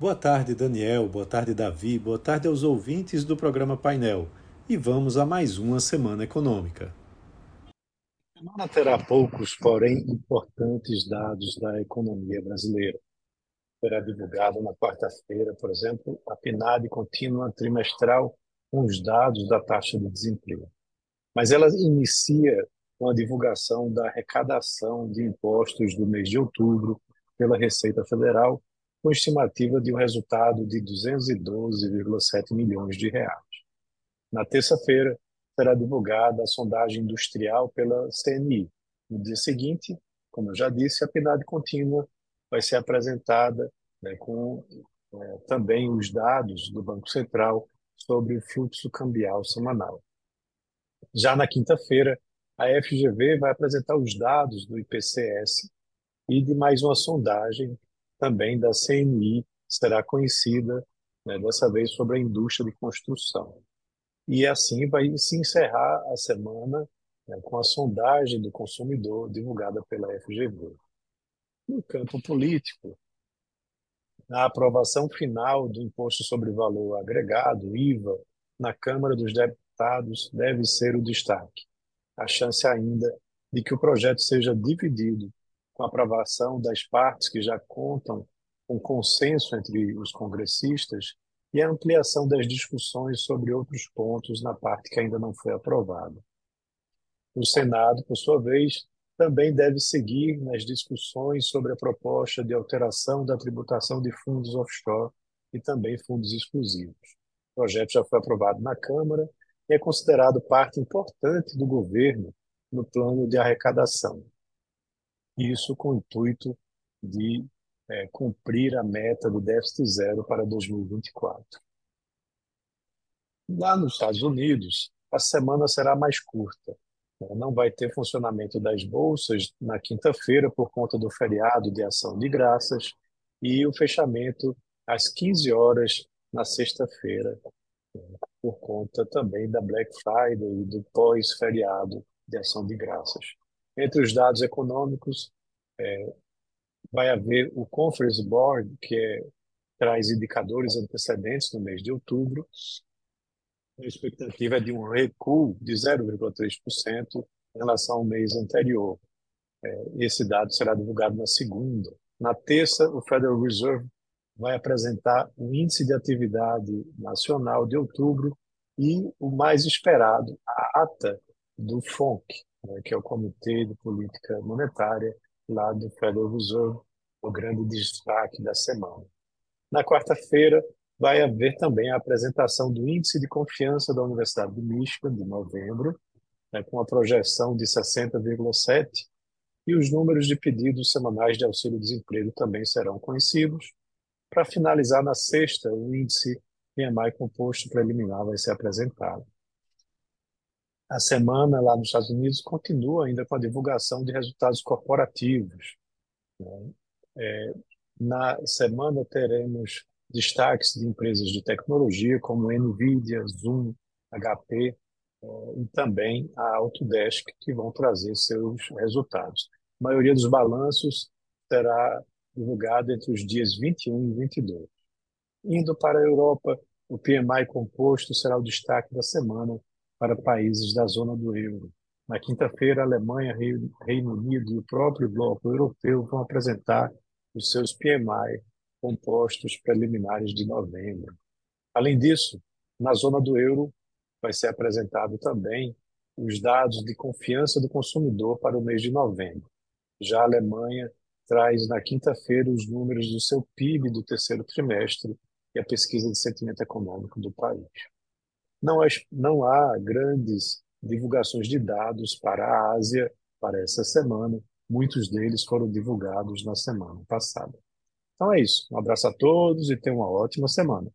Boa tarde, Daniel. Boa tarde, Davi. Boa tarde aos ouvintes do programa Painel. E vamos a mais uma semana econômica. A semana terá poucos, porém importantes dados da economia brasileira. Será divulgado na quarta-feira, por exemplo, a PNAD contínua trimestral com os dados da taxa de desemprego. Mas ela inicia com a divulgação da arrecadação de impostos do mês de outubro pela Receita Federal com estimativa de um resultado de 212,7 milhões de reais. Na terça-feira, será divulgada a sondagem industrial pela CNI. No dia seguinte, como eu já disse, a PNAD contínua vai ser apresentada né, com é, também os dados do Banco Central sobre o fluxo cambial semanal. Já na quinta-feira, a FGV vai apresentar os dados do IPCS e de mais uma sondagem também da CNI será conhecida, né, dessa vez sobre a indústria de construção. E assim vai se encerrar a semana né, com a sondagem do consumidor divulgada pela FGV. No campo político, a aprovação final do Imposto sobre Valor Agregado, IVA, na Câmara dos Deputados deve ser o destaque. A chance ainda de que o projeto seja dividido com a aprovação das partes que já contam com consenso entre os congressistas e a ampliação das discussões sobre outros pontos na parte que ainda não foi aprovada. O Senado, por sua vez, também deve seguir nas discussões sobre a proposta de alteração da tributação de fundos offshore e também fundos exclusivos. O projeto já foi aprovado na Câmara e é considerado parte importante do governo no plano de arrecadação isso com o intuito de é, cumprir a meta do déficit zero para 2024. Lá nos Estados Unidos, a semana será mais curta. Né? Não vai ter funcionamento das bolsas na quinta-feira por conta do feriado de ação de graças e o fechamento às 15 horas na sexta-feira, né? por conta também da Black Friday e do pós-feriado de ação de graças. Entre os dados econômicos, é, vai haver o Conference Board, que é, traz indicadores antecedentes no mês de outubro. A expectativa é de um recuo de 0,3% em relação ao mês anterior. É, esse dado será divulgado na segunda. Na terça, o Federal Reserve vai apresentar o Índice de Atividade Nacional de outubro e o mais esperado, a ata do FONC, né, que é o Comitê de Política Monetária, lá do Federal Reserve, o grande destaque da semana. Na quarta-feira, vai haver também a apresentação do Índice de Confiança da Universidade de Michigan, de novembro, né, com a projeção de 60,7, e os números de pedidos semanais de auxílio-desemprego também serão conhecidos. Para finalizar, na sexta, o índice PMI composto preliminar vai ser apresentado. A semana lá nos Estados Unidos continua ainda com a divulgação de resultados corporativos. Né? É, na semana teremos destaques de empresas de tecnologia como Nvidia, Zoom, HP é, e também a Autodesk que vão trazer seus resultados. A maioria dos balanços será divulgada entre os dias 21 e 22. Indo para a Europa, o PMI composto será o destaque da semana para países da zona do euro. Na quinta-feira, Alemanha, Reino Unido e o próprio bloco europeu vão apresentar os seus PMI compostos preliminares de novembro. Além disso, na zona do euro vai ser apresentado também os dados de confiança do consumidor para o mês de novembro. Já a Alemanha traz na quinta-feira os números do seu PIB do terceiro trimestre e a pesquisa de sentimento econômico do país. Não há, não há grandes divulgações de dados para a Ásia para essa semana. Muitos deles foram divulgados na semana passada. Então é isso. Um abraço a todos e tenham uma ótima semana.